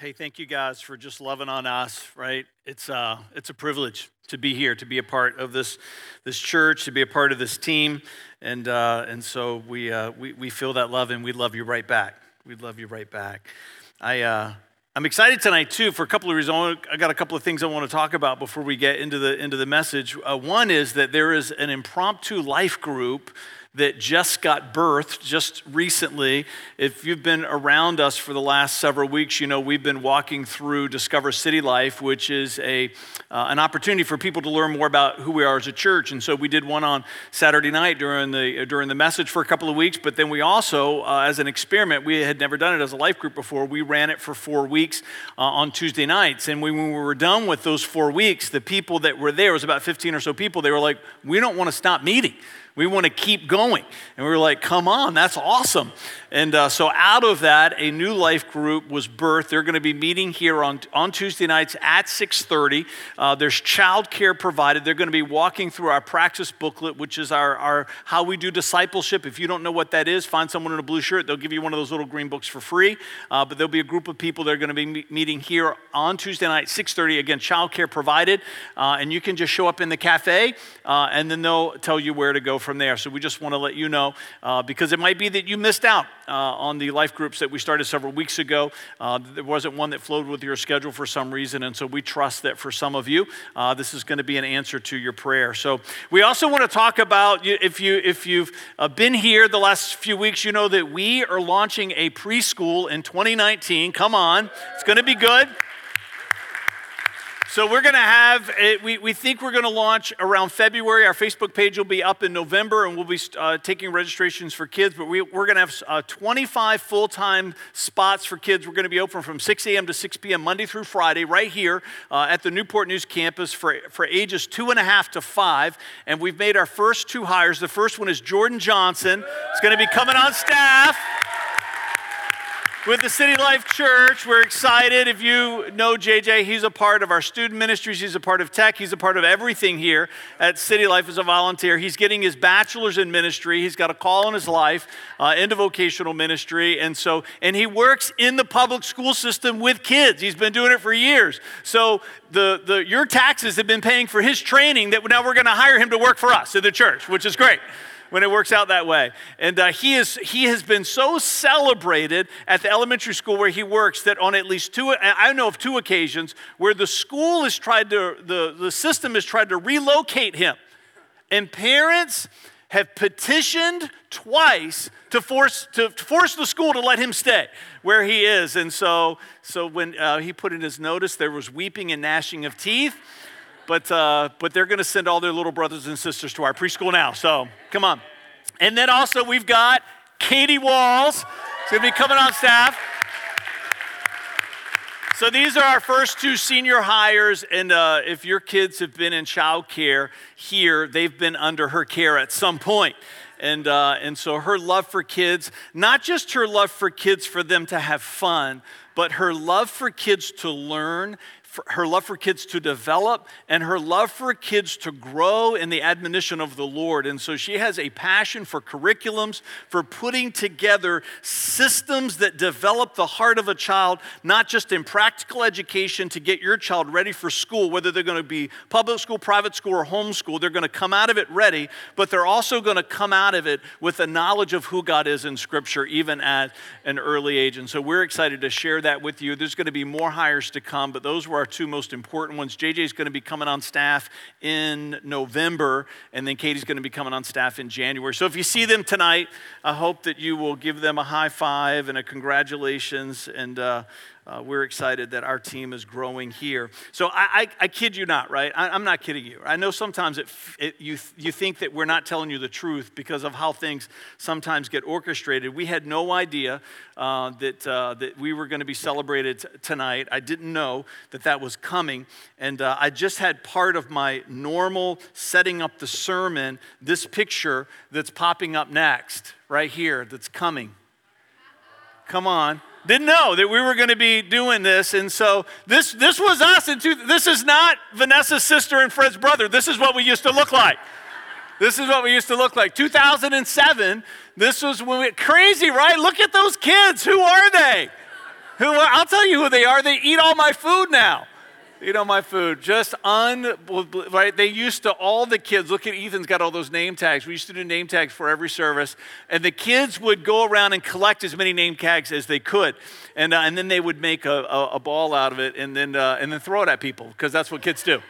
Hey, thank you guys for just loving on us, right? It's, uh, it's a privilege to be here, to be a part of this, this church, to be a part of this team. And, uh, and so we, uh, we, we feel that love and we love you right back. We love you right back. I, uh, I'm excited tonight too for a couple of reasons. I got a couple of things I want to talk about before we get into the, into the message. Uh, one is that there is an impromptu life group that just got birthed just recently. If you've been around us for the last several weeks, you know we've been walking through Discover City Life, which is a, uh, an opportunity for people to learn more about who we are as a church. And so we did one on Saturday night during the, during the message for a couple of weeks, but then we also, uh, as an experiment, we had never done it as a life group before. We ran it for four weeks uh, on Tuesday nights. And when we were done with those four weeks, the people that were there, was about 15 or so people, they were like, we don't want to stop meeting. We want to keep going. And we were like, come on, that's awesome. And uh, so out of that, a new life group was birthed. They're going to be meeting here on, on Tuesday nights at 6.30. Uh, there's childcare provided. They're going to be walking through our practice booklet, which is our, our how we do discipleship. If you don't know what that is, find someone in a blue shirt. They'll give you one of those little green books for free. Uh, but there'll be a group of people that are going to be meeting here on Tuesday night, 6.30. Again, childcare provided. Uh, and you can just show up in the cafe, uh, and then they'll tell you where to go from there. So we just want to let you know, uh, because it might be that you missed out uh, on the life groups that we started several weeks ago. Uh, there wasn't one that flowed with your schedule for some reason, and so we trust that for some of you, uh, this is going to be an answer to your prayer. So we also want to talk about if you if you've uh, been here the last few weeks, you know that we are launching a preschool in 2019. Come on, it's going to be good. So we're going to have, we, we think we're going to launch around February. Our Facebook page will be up in November, and we'll be uh, taking registrations for kids. But we, we're going to have uh, 25 full time spots for kids. We're going to be open from 6 a.m. to 6 p.m. Monday through Friday, right here uh, at the Newport News campus for, for ages two and a half to five. And we've made our first two hires. The first one is Jordan Johnson. It's going to be coming on staff with the City Life Church. We're excited. If you know JJ, he's a part of our student ministries, he's a part of tech, he's a part of everything here at City Life as a volunteer. He's getting his bachelor's in ministry. He's got a call in his life uh, into vocational ministry. And so, and he works in the public school system with kids. He's been doing it for years. So the, the, your taxes have been paying for his training that now we're going to hire him to work for us in the church, which is great when it works out that way. And uh, he, is, he has been so celebrated at the elementary school where he works that on at least two, I know of two occasions where the school has tried to, the, the system has tried to relocate him. And parents have petitioned twice to force, to force the school to let him stay where he is. And so, so when uh, he put in his notice, there was weeping and gnashing of teeth but, uh, but they're going to send all their little brothers and sisters to our preschool now. So come on. And then also we've got Katie Walls. She's going to be coming on staff. So these are our first two senior hires, and uh, if your kids have been in childcare here, they've been under her care at some point. And, uh, and so her love for kids, not just her love for kids for them to have fun, but her love for kids to learn her love for kids to develop and her love for kids to grow in the admonition of the Lord. And so she has a passion for curriculums, for putting together systems that develop the heart of a child, not just in practical education to get your child ready for school, whether they're going to be public school, private school, or homeschool. They're going to come out of it ready, but they're also going to come out of it with a knowledge of who God is in Scripture, even at an early age. And so we're excited to share that with you. There's going to be more hires to come, but those were our two most important ones. JJ is going to be coming on staff in November, and then Katie's going to be coming on staff in January. So if you see them tonight, I hope that you will give them a high five and a congratulations. And uh, uh, we're excited that our team is growing here. So I, I, I kid you not, right? I, am not kidding you. I know sometimes it, it, you, you think that we're not telling you the truth because of how things sometimes get orchestrated. We had no idea uh, that, uh, that we were going to be celebrated t- tonight. I didn't know that that was coming. And uh, I just had part of my normal setting up the sermon, this picture that's popping up next, right here, that's coming. Come on. Didn't know that we were going to be doing this. And so this, this was us. In two, this is not Vanessa's sister and Fred's brother. This is what we used to look like. This is what we used to look like. 2007, this was when we, crazy, right? Look at those kids. Who are they? Who, are, I'll tell you who they are. They eat all my food now. Eat all my food. Just un, right? They used to, all the kids, look at Ethan's got all those name tags. We used to do name tags for every service. And the kids would go around and collect as many name tags as they could. And, uh, and then they would make a, a, a, ball out of it and then, uh, and then throw it at people because that's what kids do.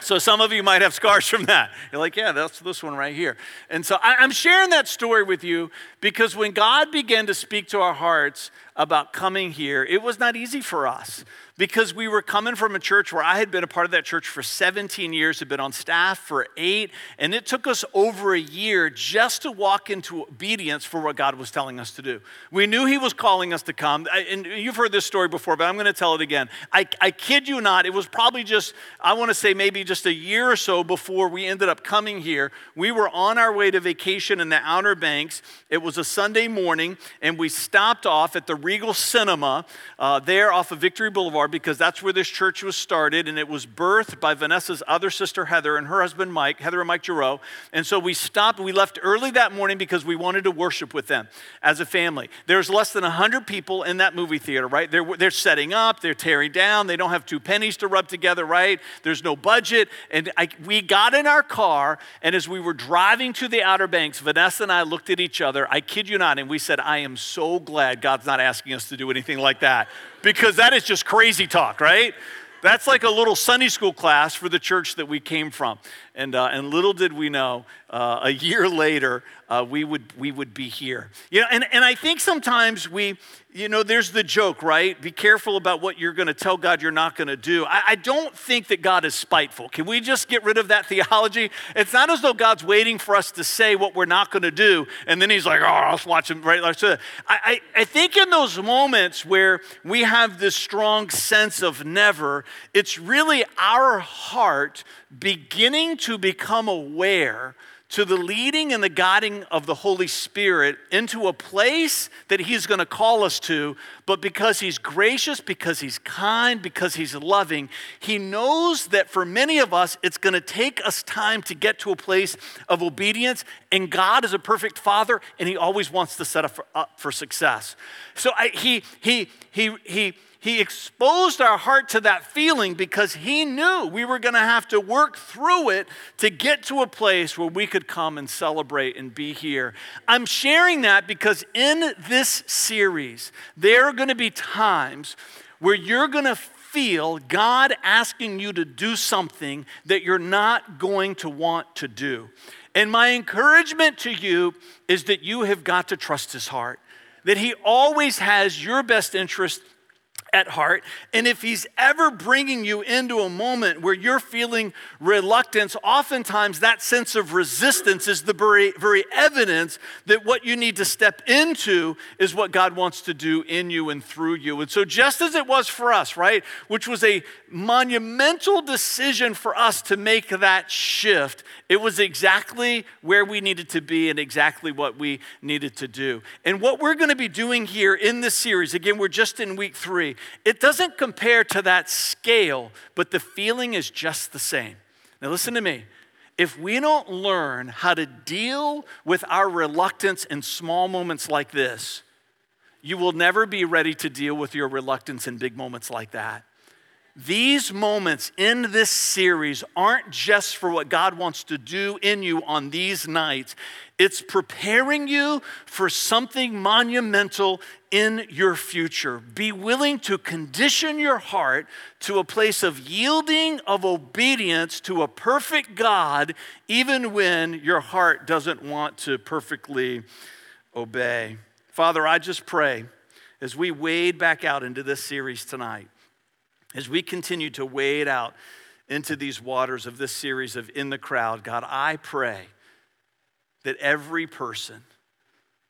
So some of you might have scars from that. You're like, yeah, that's this one right here. And so I, I'm sharing that story with you because when God began to speak to our hearts about coming here, it was not easy for us because we were coming from a church where I had been a part of that church for 17 years, had been on staff for eight, and it took us over a year just to walk into obedience for what God was telling us to do. We knew He was calling us to come, and you've heard this story before, but I'm going to tell it again. I, I kid you not, it was probably just, I want to say maybe just a year or so before we ended up coming here. We were on our way to vacation in the Outer Banks. It was a Sunday morning, and we stopped off at the Regal Cinema uh, there off of Victory Boulevard because that's where this church was started, and it was birthed by Vanessa's other sister, Heather, and her husband, Mike, Heather and Mike Giroux. And so we stopped, we left early that morning because we wanted to worship with them as a family. There's less than 100 people in that movie theater, right? They're, they're setting up, they're tearing down, they don't have two pennies to rub together, right? There's no budget. And I, we got in our car, and as we were driving to the Outer Banks, Vanessa and I looked at each other, I kid you not, and we said, I am so glad God's not asking us to do anything like that because that is just crazy talk, right? That's like a little Sunday school class for the church that we came from. And, uh, and little did we know, uh, a year later, uh, we, would, we would be here. You know, and, and I think sometimes we, you know, there's the joke, right? Be careful about what you're going to tell God you're not going to do. I, I, don't think that God is spiteful. Can we just get rid of that theology? It's not as though God's waiting for us to say what we're not going to do, and then He's like, oh, I'll watch him, right? So I, I, I think in those moments where we have this strong sense of never, it's really our heart beginning to become aware to the leading and the guiding of the Holy Spirit into a place that He's going to call us to, but because He's gracious, because He's kind, because He's loving, He knows that for many of us, it's going to take us time to get to a place of obedience. And God is a perfect Father, and He always wants to set up for, up for success. So I, He, He, He, He, he exposed our heart to that feeling because he knew we were going to have to work through it to get to a place where we could come and celebrate and be here. I'm sharing that because in this series, there are going to be times where you're going to feel God asking you to do something that you're not going to want to do. And my encouragement to you is that you have got to trust his heart, that he always has your best interest at heart. And if he's ever bringing you into a moment where you're feeling reluctance, oftentimes that sense of resistance is the very, very evidence that what you need to step into is what God wants to do in you and through you. And so, just as it was for us, right, which was a monumental decision for us to make that shift, it was exactly where we needed to be and exactly what we needed to do. And what we're going to be doing here in this series, again, we're just in week three, it doesn't compare to that scale, but the feeling is just the same. Now, listen to me. If we don't learn how to deal with our reluctance in small moments like this, you will never be ready to deal with your reluctance in big moments like that. These moments in this series aren't just for what God wants to do in you on these nights. It's preparing you for something monumental in your future. Be willing to condition your heart to a place of yielding, of obedience to a perfect God, even when your heart doesn't want to perfectly obey. Father, I just pray as we wade back out into this series tonight as we continue to wade out into these waters of this series of In the Crowd, God, I pray that every person,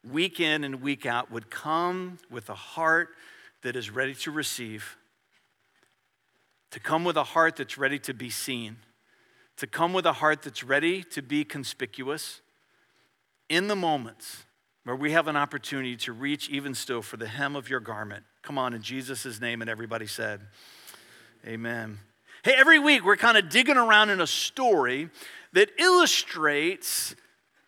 week in and week out, would come with a heart that is ready to receive, to come with a heart that's ready to be seen, to come with a heart that's ready to be conspicuous in the moments where we have an opportunity to reach even still for the hem of your garment. Come on, in Jesus' name, and everybody said, Amen. Hey, every week we're kind of digging around in a story that illustrates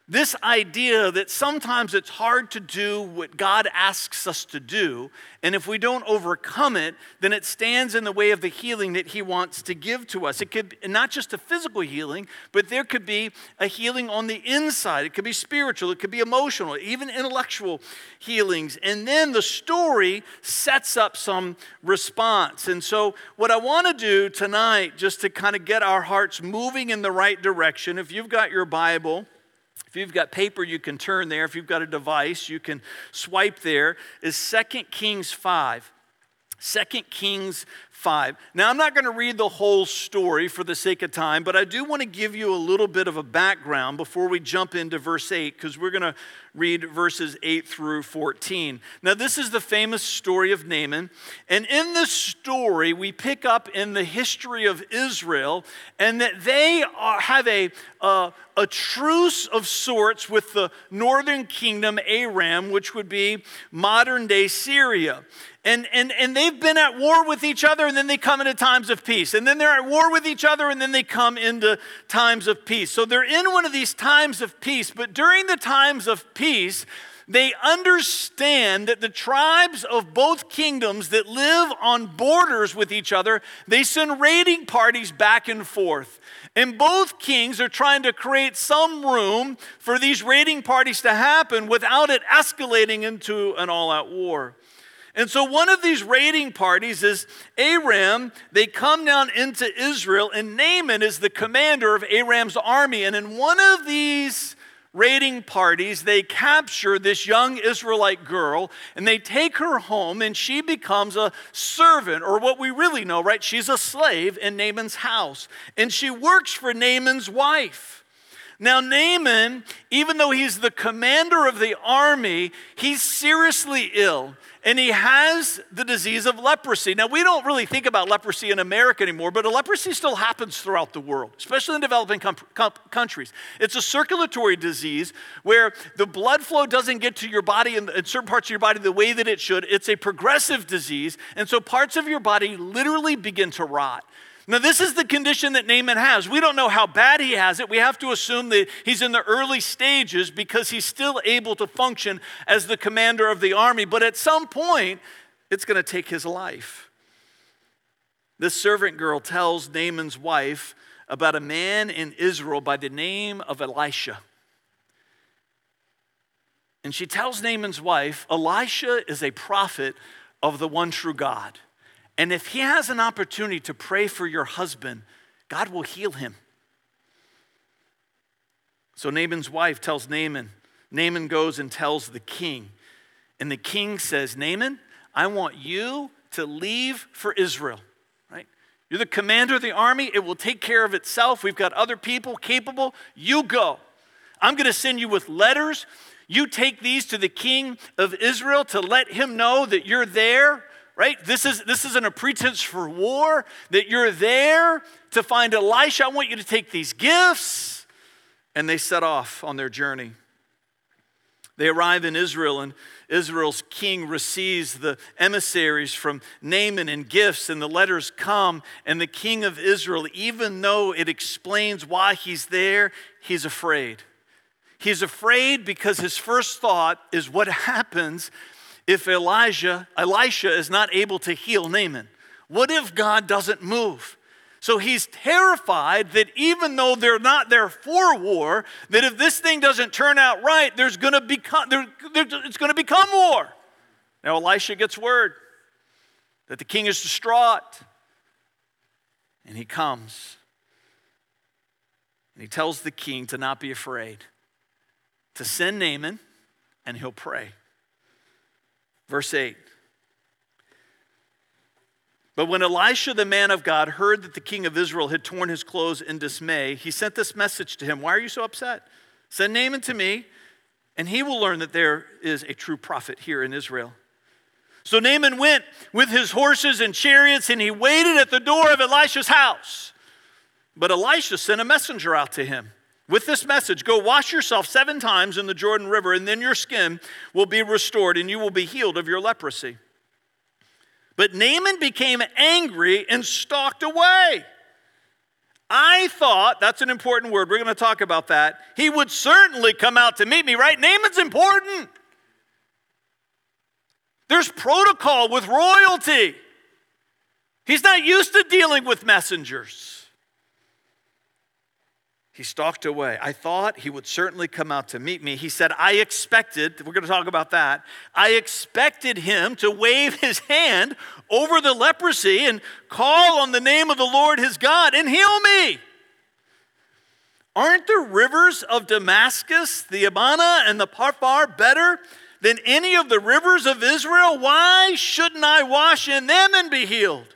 this idea that sometimes it's hard to do what God asks us to do, and if we don't overcome it, then it stands in the way of the healing that He wants to give to us. It could not just a physical healing, but there could be a healing on the inside. It could be spiritual, it could be emotional, even intellectual healings. And then the story sets up some response. And so, what I want to do tonight, just to kind of get our hearts moving in the right direction, if you've got your Bible, if you've got paper, you can turn there. If you've got a device, you can swipe there. Is 2 Kings 5. 2 Kings 5. Now, I'm not going to read the whole story for the sake of time, but I do want to give you a little bit of a background before we jump into verse 8, because we're going to read verses 8 through 14. Now, this is the famous story of Naaman. And in this story, we pick up in the history of Israel and that they are, have a, a, a truce of sorts with the northern kingdom, Aram, which would be modern day Syria. And, and, and they've been at war with each other, and then they come into times of peace. And then they're at war with each other, and then they come into times of peace. So they're in one of these times of peace. But during the times of peace, peace, they understand that the tribes of both kingdoms that live on borders with each other, they send raiding parties back and forth. And both kings are trying to create some room for these raiding parties to happen without it escalating into an all out war. And so one of these raiding parties is Aram. They come down into Israel, and Naaman is the commander of Aram's army. And in one of these raiding parties, they capture this young Israelite girl and they take her home, and she becomes a servant, or what we really know, right? She's a slave in Naaman's house, and she works for Naaman's wife. Now, Naaman, even though he's the commander of the army, he's seriously ill and he has the disease of leprosy. Now, we don't really think about leprosy in America anymore, but leprosy still happens throughout the world, especially in developing com- com- countries. It's a circulatory disease where the blood flow doesn't get to your body in certain parts of your body the way that it should. It's a progressive disease, and so parts of your body literally begin to rot. Now, this is the condition that Naaman has. We don't know how bad he has it. We have to assume that he's in the early stages because he's still able to function as the commander of the army. But at some point, it's going to take his life. This servant girl tells Naaman's wife about a man in Israel by the name of Elisha. And she tells Naaman's wife, Elisha is a prophet of the one true God. And if he has an opportunity to pray for your husband, God will heal him. So Naaman's wife tells Naaman, Naaman goes and tells the king. And the king says, Naaman, I want you to leave for Israel, right? You're the commander of the army. It will take care of itself. We've got other people capable. You go. I'm going to send you with letters. You take these to the king of Israel to let him know that you're there right? This, is, this isn't a pretense for war, that you're there to find Elisha. I want you to take these gifts. And they set off on their journey. They arrive in Israel, and Israel's king receives the emissaries from Naaman and gifts, and the letters come. And the king of Israel, even though it explains why he's there, he's afraid. He's afraid because his first thought is what happens if Elijah, Elisha is not able to heal Naaman? What if God doesn't move? So he's terrified that even though they're not there for war, that if this thing doesn't turn out right, there's going to become there, there, it's going to become war. Now Elisha gets word that the king is distraught, and he comes and he tells the king to not be afraid, to send Naaman, and he'll pray. Verse 8. But when Elisha, the man of God, heard that the king of Israel had torn his clothes in dismay, he sent this message to him Why are you so upset? Send Naaman to me, and he will learn that there is a true prophet here in Israel. So Naaman went with his horses and chariots, and he waited at the door of Elisha's house. But Elisha sent a messenger out to him with this message Go wash yourself seven times in the Jordan River, and then your skin will be restored, and you will be healed of your leprosy. But Naaman became angry and stalked away. I thought, that's an important word, we're going to talk about that. He would certainly come out to meet me, right? Naaman's important. There's protocol with royalty. He's not used to dealing with messengers. He stalked away. I thought he would certainly come out to meet me. He said, I expected, we're going to talk about that. I expected him to wave his hand over the leprosy and call on the name of the Lord his God and heal me. Aren't the rivers of Damascus, the Abana and the Pharpar, better than any of the rivers of Israel? Why shouldn't I wash in them and be healed?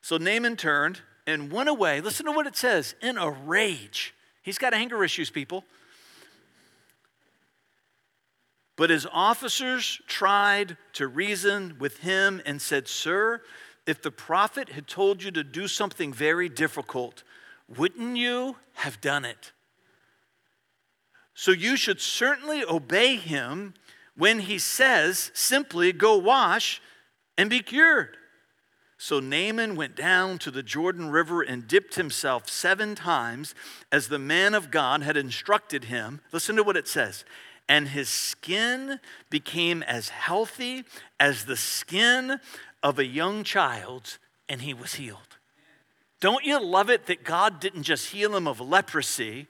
So Naaman turned and went away. Listen to what it says in a rage. He's got anger issues, people. But his officers tried to reason with him and said, Sir, if the prophet had told you to do something very difficult, wouldn't you have done it? So you should certainly obey him when he says, simply go wash and be cured. So Naaman went down to the Jordan River and dipped himself seven times as the man of God had instructed him. Listen to what it says. And his skin became as healthy as the skin of a young child's, and he was healed. Don't you love it that God didn't just heal him of leprosy,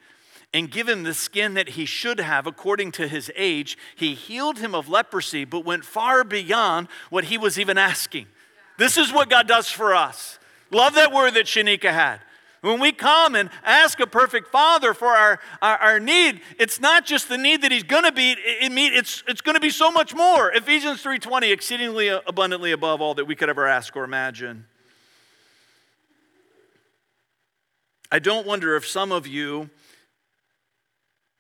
and give him the skin that he should have according to his age. He healed him of leprosy, but went far beyond what he was even asking. This is what God does for us. Love that word that Shanika had. When we come and ask a perfect father for our, our, our need, it's not just the need that he's going to be, it, meet, it's, it's going to be so much more. Ephesians 3.20, exceedingly abundantly above all that we could ever ask or imagine. I don't wonder if some of you,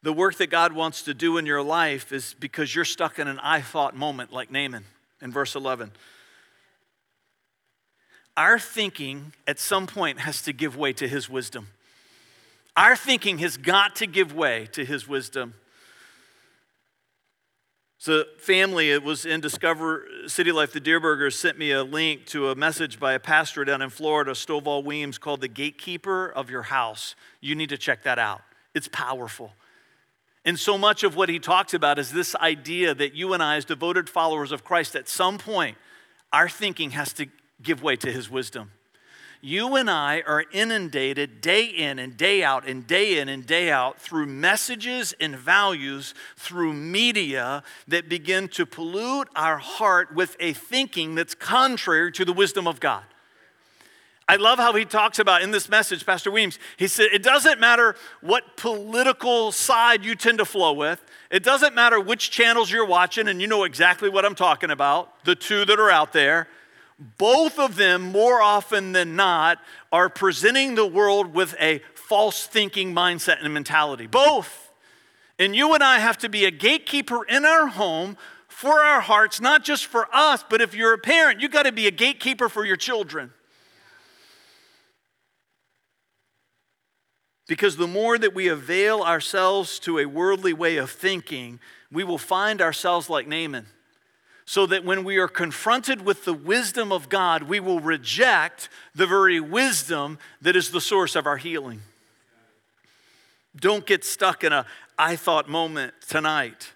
the work that God wants to do in your life is because you're stuck in an I thought moment like Naaman in verse 11 our thinking at some point has to give way to his wisdom. Our thinking has got to give way to his wisdom. So, family, it was in Discover City Life. The Deerbergers sent me a link to a message by a pastor down in Florida, Stovall Weems, called The Gatekeeper of Your House. You need to check that out. It's powerful. And so much of what he talks about is this idea that you and I, as devoted followers of Christ, at some point, our thinking has to give way to his wisdom. You and I are inundated day in and day out and day in and day out through messages and values through media that begin to pollute our heart with a thinking that's contrary to the wisdom of God. I love how he talks about in this message, Pastor Weems. He said, It doesn't matter what political side you tend to flow with, it doesn't matter which channels you're watching, and you know exactly what I'm talking about, the two that are out there both of them, more often than not, are presenting the world with a false thinking mindset and mentality. Both. And you and I have to be a gatekeeper in our home for our hearts, not just for us, but if you're a parent, you've got to be a gatekeeper for your children. Because the more that we avail ourselves to a worldly way of thinking, we will find ourselves like Naaman so that when we are confronted with the wisdom of God, we will reject the very wisdom that is the source of our healing. Don't get stuck in a I thought moment tonight.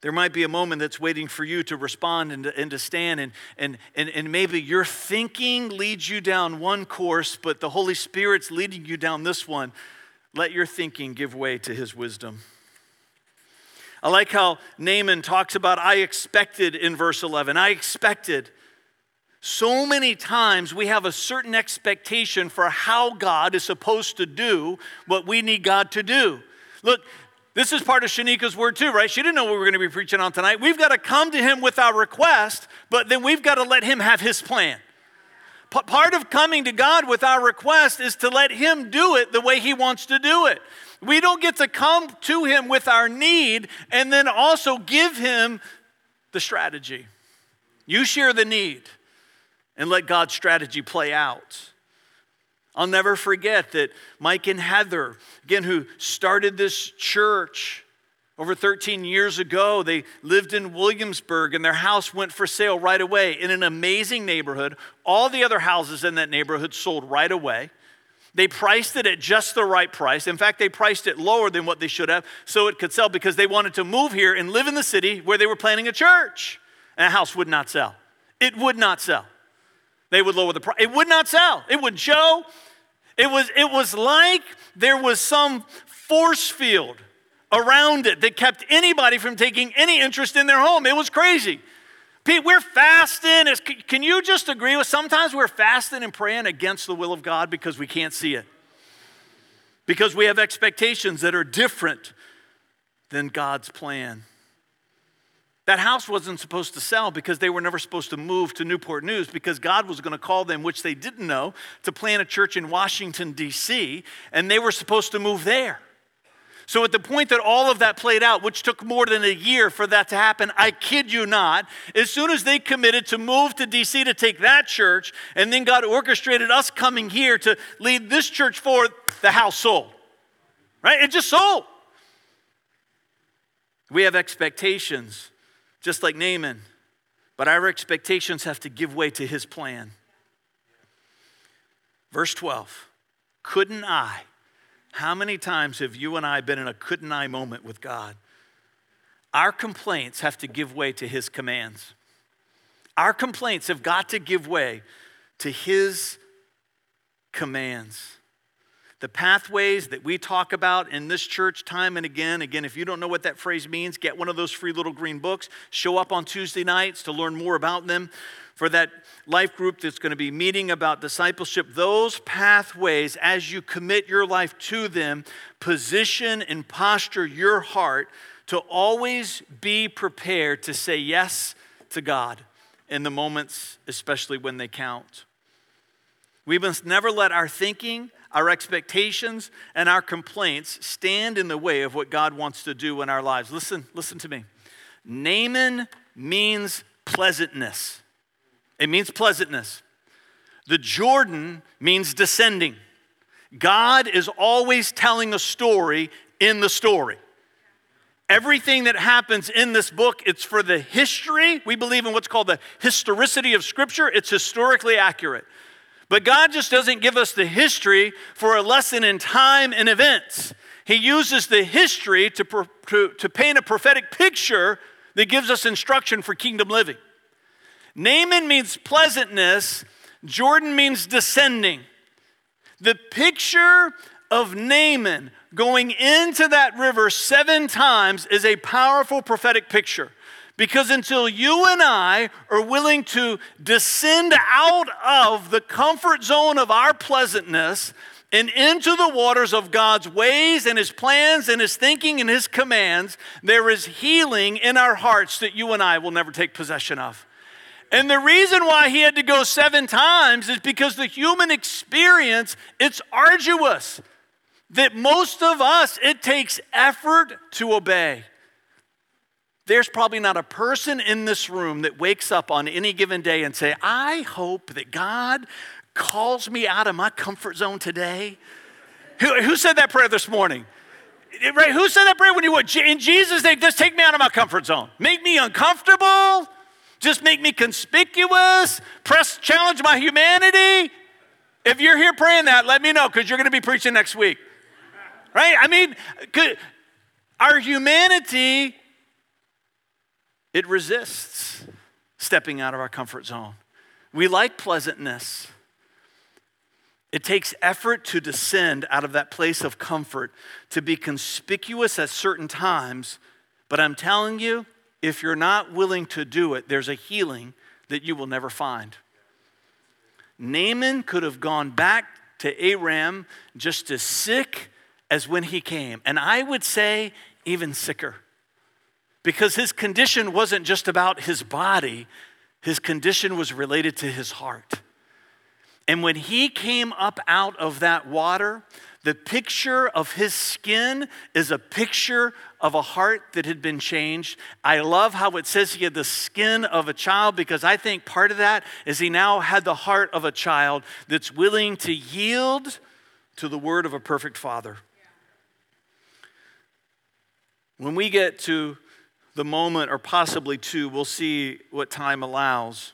There might be a moment that's waiting for you to respond and to, and to stand, and, and, and, and maybe your thinking leads you down one course, but the Holy Spirit's leading you down this one. Let your thinking give way to His wisdom. I like how Naaman talks about, I expected in verse 11. I expected. So many times we have a certain expectation for how God is supposed to do what we need God to do. Look, this is part of Shanika's word too, right? She didn't know what we were going to be preaching on tonight. We've got to come to him with our request, but then we've got to let him have his plan. P- part of coming to God with our request is to let him do it the way he wants to do it. We don't get to come to Him with our need and then also give Him the strategy. You share the need and let God's strategy play out. I'll never forget that Mike and Heather, again, who started this church Over 13 years ago, they lived in Williamsburg and their house went for sale right away in an amazing neighborhood. All the other houses in that neighborhood sold right away. They priced it at just the right price. In fact, they priced it lower than what they should have so it could sell because they wanted to move here and live in the city where they were planning a church. And a house would not sell. It would not sell. They would lower the price. It would not sell. It would show. It was, it was like there was some force field around it that kept anybody from taking any interest in their home. It was crazy. Pete, we're fasting. Can you just agree with sometimes we're fasting and praying against the will of God because we can't see it? Because we have expectations that are different than God's plan. That house wasn't supposed to sell because they were never supposed to move to Newport News because God was going to call them, which they didn't know, to plant a church in Washington, D.C., and they were supposed to move there. So, at the point that all of that played out, which took more than a year for that to happen, I kid you not, as soon as they committed to move to DC to take that church, and then God orchestrated us coming here to lead this church forward, the house sold. Right? It just sold. We have expectations, just like Naaman, but our expectations have to give way to his plan. Verse 12 Couldn't I? How many times have you and I been in a couldn't I moment with God? Our complaints have to give way to His commands. Our complaints have got to give way to His commands. The pathways that we talk about in this church time and again. Again, if you don't know what that phrase means, get one of those free little green books. Show up on Tuesday nights to learn more about them for that life group that's going to be meeting about discipleship, those pathways, as you commit your life to them, position and posture your heart to always be prepared to say yes to God in the moments, especially when they count. We must never let our thinking, our expectations, and our complaints stand in the way of what God wants to do in our lives. Listen, listen to me. Naaman means pleasantness. It means pleasantness. The Jordan means descending. God is always telling a story in the story. Everything that happens in this book, it's for the history. We believe in what's called the historicity of Scripture, it's historically accurate. But God just doesn't give us the history for a lesson in time and events. He uses the history to, to, to paint a prophetic picture that gives us instruction for kingdom living. Naaman means pleasantness, Jordan means descending. The picture of Naaman going into that river seven times is a powerful prophetic picture. Because until you and I are willing to descend out of the comfort zone of our pleasantness and into the waters of God's ways and His plans and His thinking and His commands, there is healing in our hearts that you and I will never take possession of. And the reason why he had to go seven times is because the human experience, it's arduous. That most of us, it takes effort to obey. There's probably not a person in this room that wakes up on any given day and say, I hope that God calls me out of my comfort zone today. Who, who said that prayer this morning? Right? Who said that prayer when you would? In Jesus' name, just take me out of my comfort zone. Make me uncomfortable just make me conspicuous, press, challenge my humanity. If you're here praying that, let me know because you're going to be preaching next week. Right? I mean, our humanity, it resists stepping out of our comfort zone. We like pleasantness. It takes effort to descend out of that place of comfort, to be conspicuous at certain times. But I'm telling you, if you're not willing to do it, there's a healing that you will never find. Naaman could have gone back to Aram just as sick as when he came. And I would say even sicker. Because his condition wasn't just about his body, his condition was related to his heart. And when he came up out of that water, the picture of his skin is a picture of a heart that had been changed. I love how it says he had the skin of a child because I think part of that is he now had the heart of a child that's willing to yield to the word of a perfect father. When we get to the moment, or possibly two, we'll see what time allows.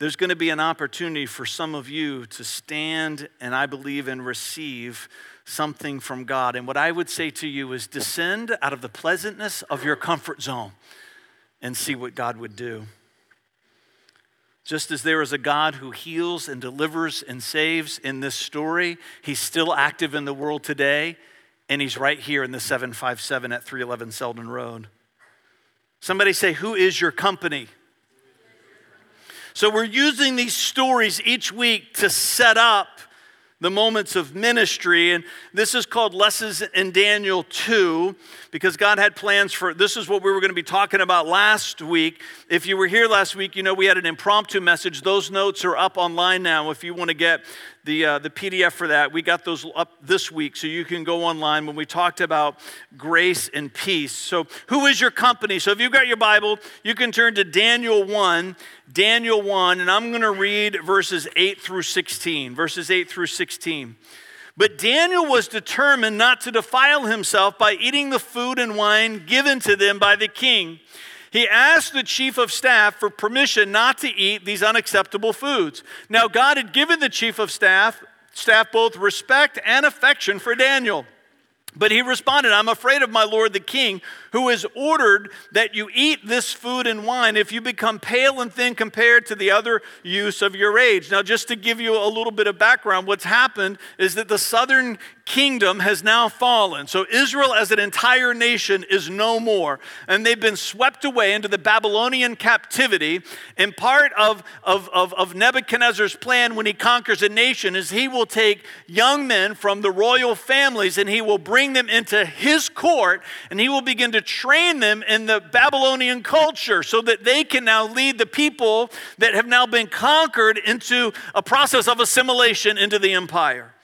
There's going to be an opportunity for some of you to stand and I believe and receive something from God. And what I would say to you is descend out of the pleasantness of your comfort zone and see what God would do. Just as there is a God who heals and delivers and saves in this story, he's still active in the world today, and he's right here in the 757 at 311 Selden Road. Somebody say, Who is your company? So we're using these stories each week to set up the moments of ministry. And this is called Lessons in Daniel 2 because God had plans for this is what we were going to be talking about last week. If you were here last week, you know we had an impromptu message. Those notes are up online now if you want to get the, uh, the PDF for that. We got those up this week, so you can go online when we talked about grace and peace. So, who is your company? So, if you've got your Bible, you can turn to Daniel 1, Daniel 1, and I'm going to read verses 8 through 16. Verses 8 through 16. But Daniel was determined not to defile himself by eating the food and wine given to them by the king. He asked the chief of staff for permission not to eat these unacceptable foods. Now, God had given the chief of staff, staff both respect and affection for Daniel. But he responded, I'm afraid of my lord the king, who has ordered that you eat this food and wine if you become pale and thin compared to the other youths of your age. Now, just to give you a little bit of background, what's happened is that the southern kingdom has now fallen. So Israel as an entire nation is no more. And they've been swept away into the Babylonian captivity. And part of, of, of, of Nebuchadnezzar's plan when he conquers a nation is he will take young men from the royal families and he will bring them into his court and he will begin to train them in the Babylonian culture so that they can now lead the people that have now been conquered into a process of assimilation into the empire.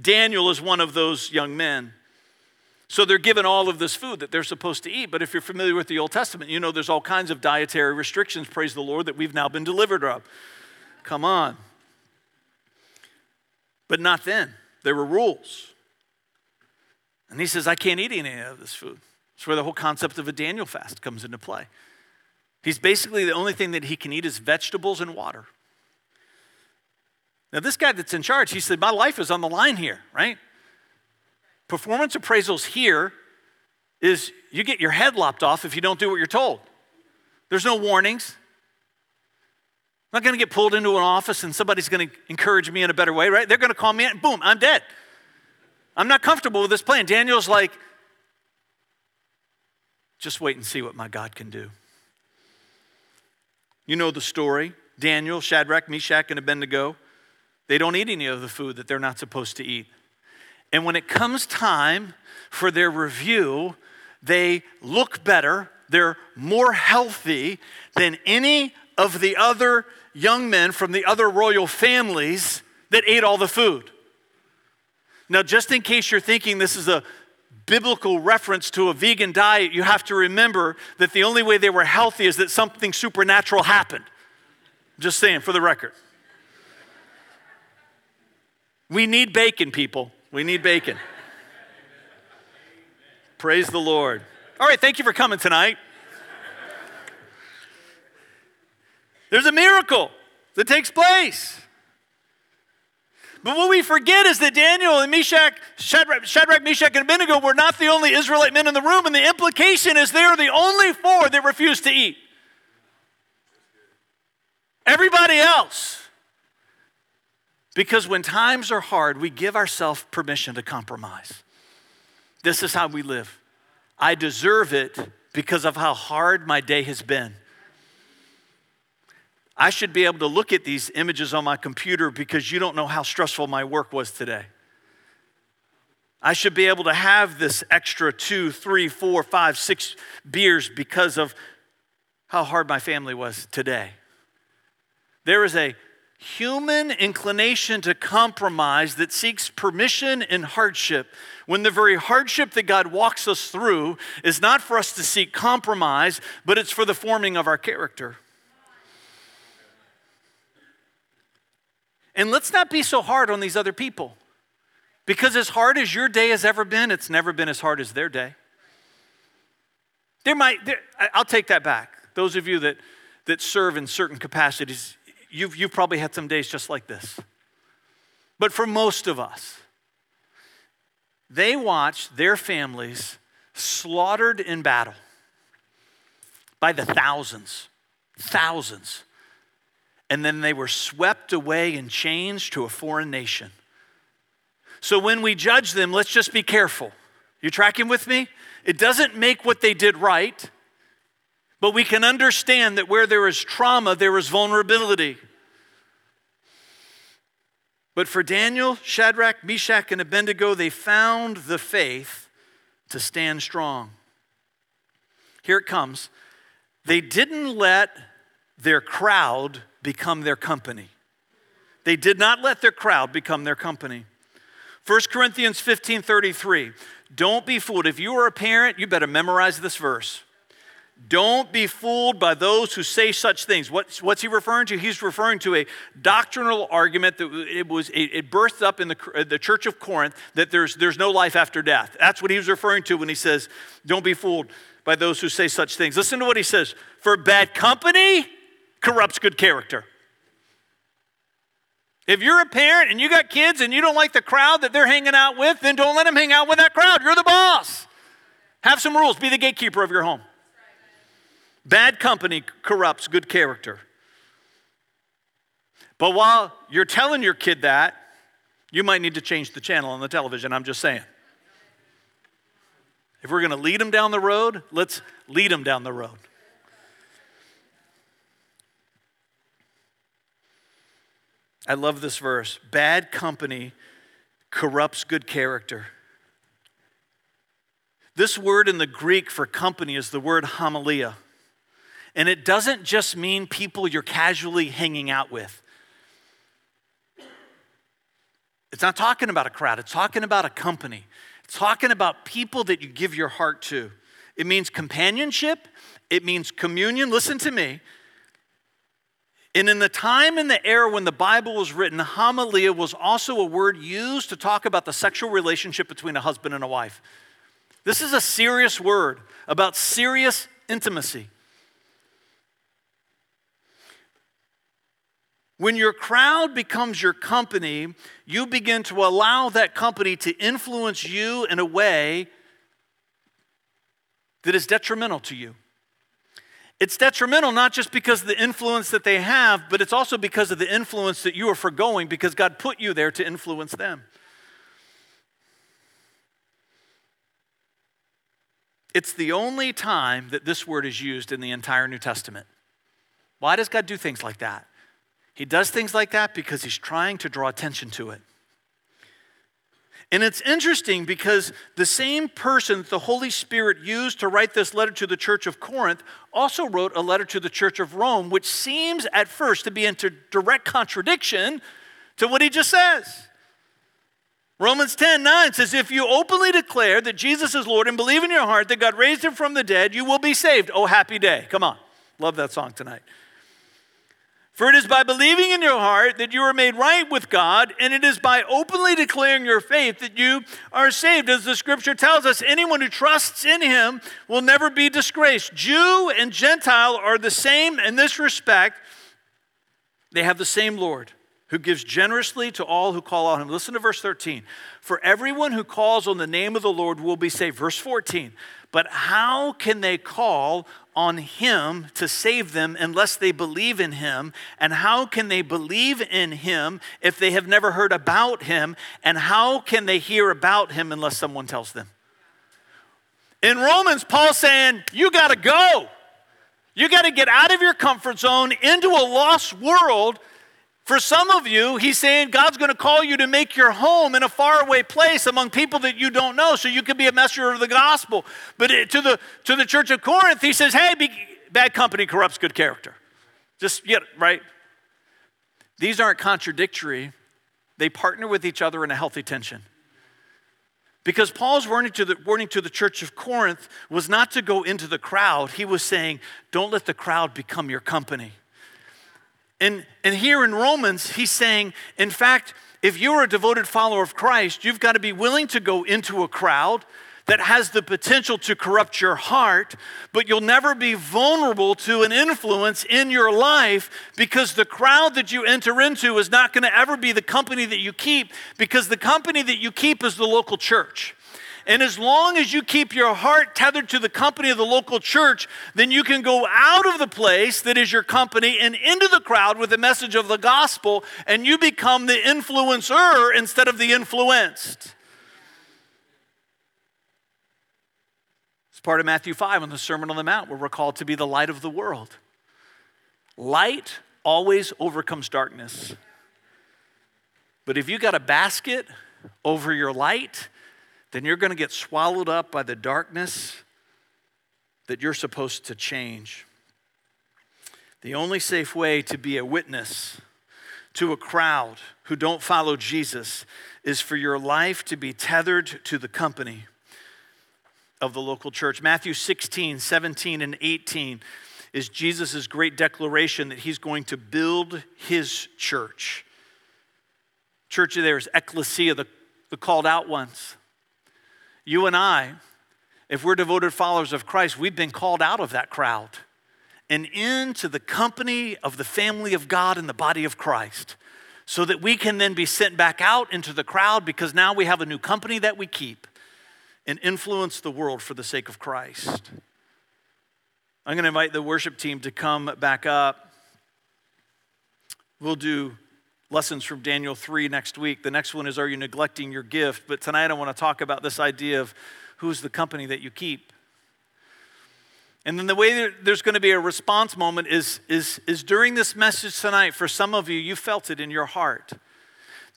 Daniel is one of those young men. So they're given all of this food that they're supposed to eat. But if you're familiar with the Old Testament, you know there's all kinds of dietary restrictions, praise the Lord, that we've now been delivered of. Come on. But not then. There were rules. And he says, I can't eat any of this food. It's where the whole concept of a Daniel fast comes into play. He's basically the only thing that he can eat is vegetables and water. Now, this guy that's in charge, he said, My life is on the line here, right? Performance appraisals here is you get your head lopped off if you don't do what you're told. There's no warnings. I'm not going to get pulled into an office and somebody's going to encourage me in a better way, right? They're going to call me in, boom, I'm dead. I'm not comfortable with this plan. Daniel's like, just wait and see what my God can do. You know the story Daniel, Shadrach, Meshach, and Abednego. They don't eat any of the food that they're not supposed to eat. And when it comes time for their review, they look better, they're more healthy than any of the other young men from the other royal families that ate all the food. Now, just in case you're thinking this is a biblical reference to a vegan diet, you have to remember that the only way they were healthy is that something supernatural happened. Just saying, for the record. We need bacon, people. We need bacon. Praise the Lord. All right, thank you for coming tonight. There's a miracle that takes place. But what we forget is that Daniel and Meshach, Shadrach, Shadrach, Meshach, and Abednego were not the only Israelite men in the room, and the implication is they're the only four that refused to eat. Everybody else. Because when times are hard, we give ourselves permission to compromise. This is how we live. I deserve it because of how hard my day has been. I should be able to look at these images on my computer because you don't know how stressful my work was today. I should be able to have this extra two, three, four, five, six beers because of how hard my family was today. There is a human inclination to compromise that seeks permission in hardship when the very hardship that God walks us through is not for us to seek compromise, but it's for the forming of our character. And let's not be so hard on these other people. Because as hard as your day has ever been, it's never been as hard as their day. There might, there, I'll take that back. Those of you that, that serve in certain capacities, you've, you've probably had some days just like this. But for most of us, they watched their families slaughtered in battle by the thousands, thousands. And then they were swept away and changed to a foreign nation. So when we judge them, let's just be careful. You tracking with me? It doesn't make what they did right, but we can understand that where there is trauma, there is vulnerability. But for Daniel, Shadrach, Meshach, and Abednego, they found the faith to stand strong. Here it comes. They didn't let their crowd become their company. They did not let their crowd become their company. 1 Corinthians 15 33. Don't be fooled. If you are a parent, you better memorize this verse. Don't be fooled by those who say such things. What's, what's he referring to? He's referring to a doctrinal argument that it was it birthed up in the, the church of Corinth that there's, there's no life after death. That's what he was referring to when he says, Don't be fooled by those who say such things. Listen to what he says For bad company corrupts good character. If you're a parent and you got kids and you don't like the crowd that they're hanging out with, then don't let them hang out with that crowd. You're the boss. Have some rules, be the gatekeeper of your home. Bad company corrupts good character. But while you're telling your kid that, you might need to change the channel on the television. I'm just saying. If we're going to lead them down the road, let's lead them down the road. I love this verse. Bad company corrupts good character. This word in the Greek for company is the word homilia. And it doesn't just mean people you're casually hanging out with. It's not talking about a crowd, it's talking about a company. It's talking about people that you give your heart to. It means companionship, it means communion. Listen to me. And in the time and the era when the Bible was written, homilia was also a word used to talk about the sexual relationship between a husband and a wife. This is a serious word about serious intimacy. When your crowd becomes your company, you begin to allow that company to influence you in a way that is detrimental to you. It's detrimental not just because of the influence that they have, but it's also because of the influence that you are foregoing because God put you there to influence them. It's the only time that this word is used in the entire New Testament. Why does God do things like that? He does things like that because he's trying to draw attention to it. And it's interesting because the same person that the Holy Spirit used to write this letter to the church of Corinth also wrote a letter to the church of Rome, which seems at first to be in direct contradiction to what he just says. Romans 10 9 says, If you openly declare that Jesus is Lord and believe in your heart that God raised him from the dead, you will be saved. Oh, happy day. Come on. Love that song tonight. For it is by believing in your heart that you are made right with God, and it is by openly declaring your faith that you are saved. As the scripture tells us, anyone who trusts in him will never be disgraced. Jew and Gentile are the same in this respect, they have the same Lord who gives generously to all who call on him. Listen to verse 13. For everyone who calls on the name of the Lord will be saved. Verse 14. But how can they call on him to save them unless they believe in him? And how can they believe in him if they have never heard about him? And how can they hear about him unless someone tells them? In Romans, Paul's saying, You got to go. You got to get out of your comfort zone into a lost world for some of you, he's saying God's going to call you to make your home in a faraway place among people that you don't know so you can be a messenger of the gospel. But to the, to the church of Corinth, he says, hey, be, bad company corrupts good character. Just get right? These aren't contradictory, they partner with each other in a healthy tension. Because Paul's warning to, the, warning to the church of Corinth was not to go into the crowd. He was saying, don't let the crowd become your company. And, and here in Romans, he's saying, in fact, if you're a devoted follower of Christ, you've got to be willing to go into a crowd that has the potential to corrupt your heart, but you'll never be vulnerable to an influence in your life because the crowd that you enter into is not going to ever be the company that you keep because the company that you keep is the local church. And as long as you keep your heart tethered to the company of the local church, then you can go out of the place that is your company and into the crowd with the message of the gospel, and you become the influencer instead of the influenced. It's part of Matthew 5 on the Sermon on the Mount, where we're called to be the light of the world. Light always overcomes darkness. But if you got a basket over your light, then you're going to get swallowed up by the darkness that you're supposed to change. The only safe way to be a witness to a crowd who don't follow Jesus is for your life to be tethered to the company of the local church. Matthew 16, 17, and 18 is Jesus' great declaration that he's going to build his church. Church there is ecclesia, the, the called out ones. You and I, if we're devoted followers of Christ, we've been called out of that crowd and into the company of the family of God and the body of Christ so that we can then be sent back out into the crowd because now we have a new company that we keep and influence the world for the sake of Christ. I'm going to invite the worship team to come back up. We'll do lessons from Daniel 3 next week. The next one is Are you neglecting your gift? But tonight I want to talk about this idea of who's the company that you keep. And then the way there's going to be a response moment is, is, is during this message tonight, for some of you, you felt it in your heart.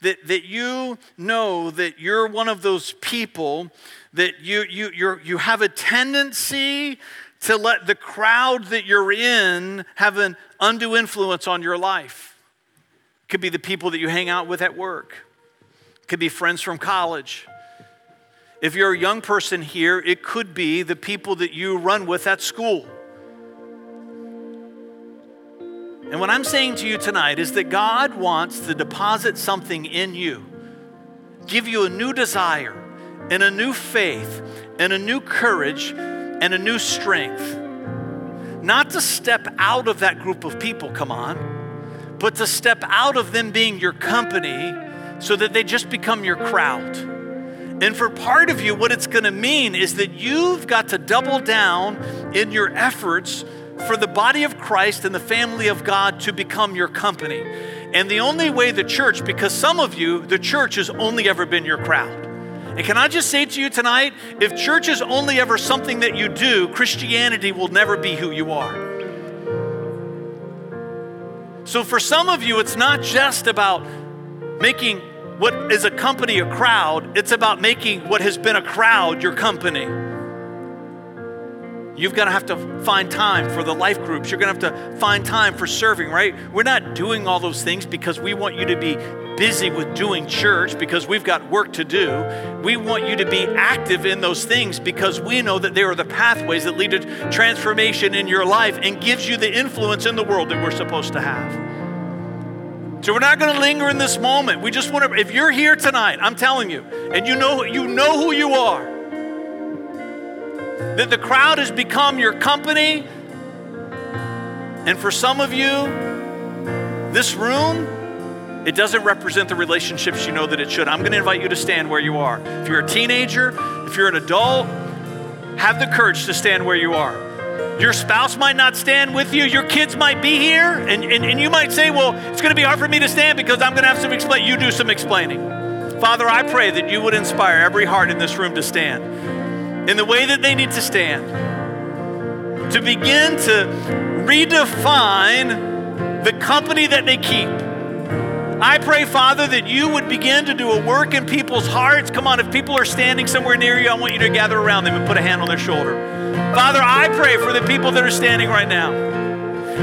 That, that you know that you're one of those people that you, you, you you have a tendency to let the crowd that you're in have an undue influence on your life. It could be the people that you hang out with at work, it could be friends from college. If you're a young person here, it could be the people that you run with at school. And what I'm saying to you tonight is that God wants to deposit something in you, give you a new desire and a new faith and a new courage and a new strength. Not to step out of that group of people, come on, but to step out of them being your company so that they just become your crowd. And for part of you, what it's gonna mean is that you've got to double down in your efforts for the body of Christ and the family of God to become your company. And the only way the church, because some of you, the church has only ever been your crowd. And can I just say to you tonight if church is only ever something that you do, Christianity will never be who you are. So for some of you, it's not just about making what is a company a crowd, it's about making what has been a crowd your company. You've got to have to find time for the life groups. You're going to have to find time for serving, right? We're not doing all those things because we want you to be busy with doing church because we've got work to do. We want you to be active in those things because we know that they are the pathways that lead to transformation in your life and gives you the influence in the world that we're supposed to have. So we're not going to linger in this moment. We just want to if you're here tonight, I'm telling you, and you know you know who you are that the crowd has become your company. And for some of you, this room, it doesn't represent the relationships you know that it should. I'm going to invite you to stand where you are. If you're a teenager, if you're an adult, have the courage to stand where you are. Your spouse might not stand with you. Your kids might be here. And, and, and you might say, well, it's going to be hard for me to stand because I'm going to have some explain. You do some explaining. Father, I pray that you would inspire every heart in this room to stand in the way that they need to stand, to begin to redefine the company that they keep. I pray, Father, that you would begin to do a work in people's hearts. Come on, if people are standing somewhere near you, I want you to gather around them and put a hand on their shoulder. Father, I pray for the people that are standing right now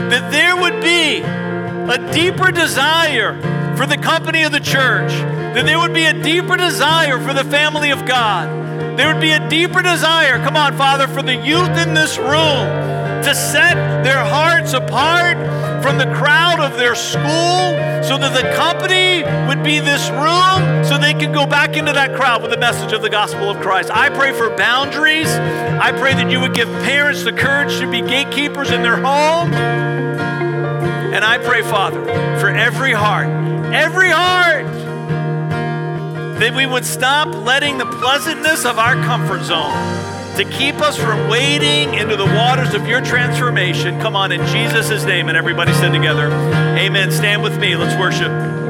that there would be a deeper desire for the company of the church, that there would be a deeper desire for the family of God there would be a deeper desire, come on, Father, for the youth in this room to set their hearts apart from the crowd of their school so that the company would be this room so they could go back into that crowd with the message of the gospel of Christ. I pray for boundaries. I pray that you would give parents the courage to be gatekeepers in their home. And I pray, Father, for every heart, every heart, that we would stop letting the pleasantness of our comfort zone to keep us from wading into the waters of your transformation. Come on, in Jesus' name. And everybody said together, Amen. Stand with me. Let's worship.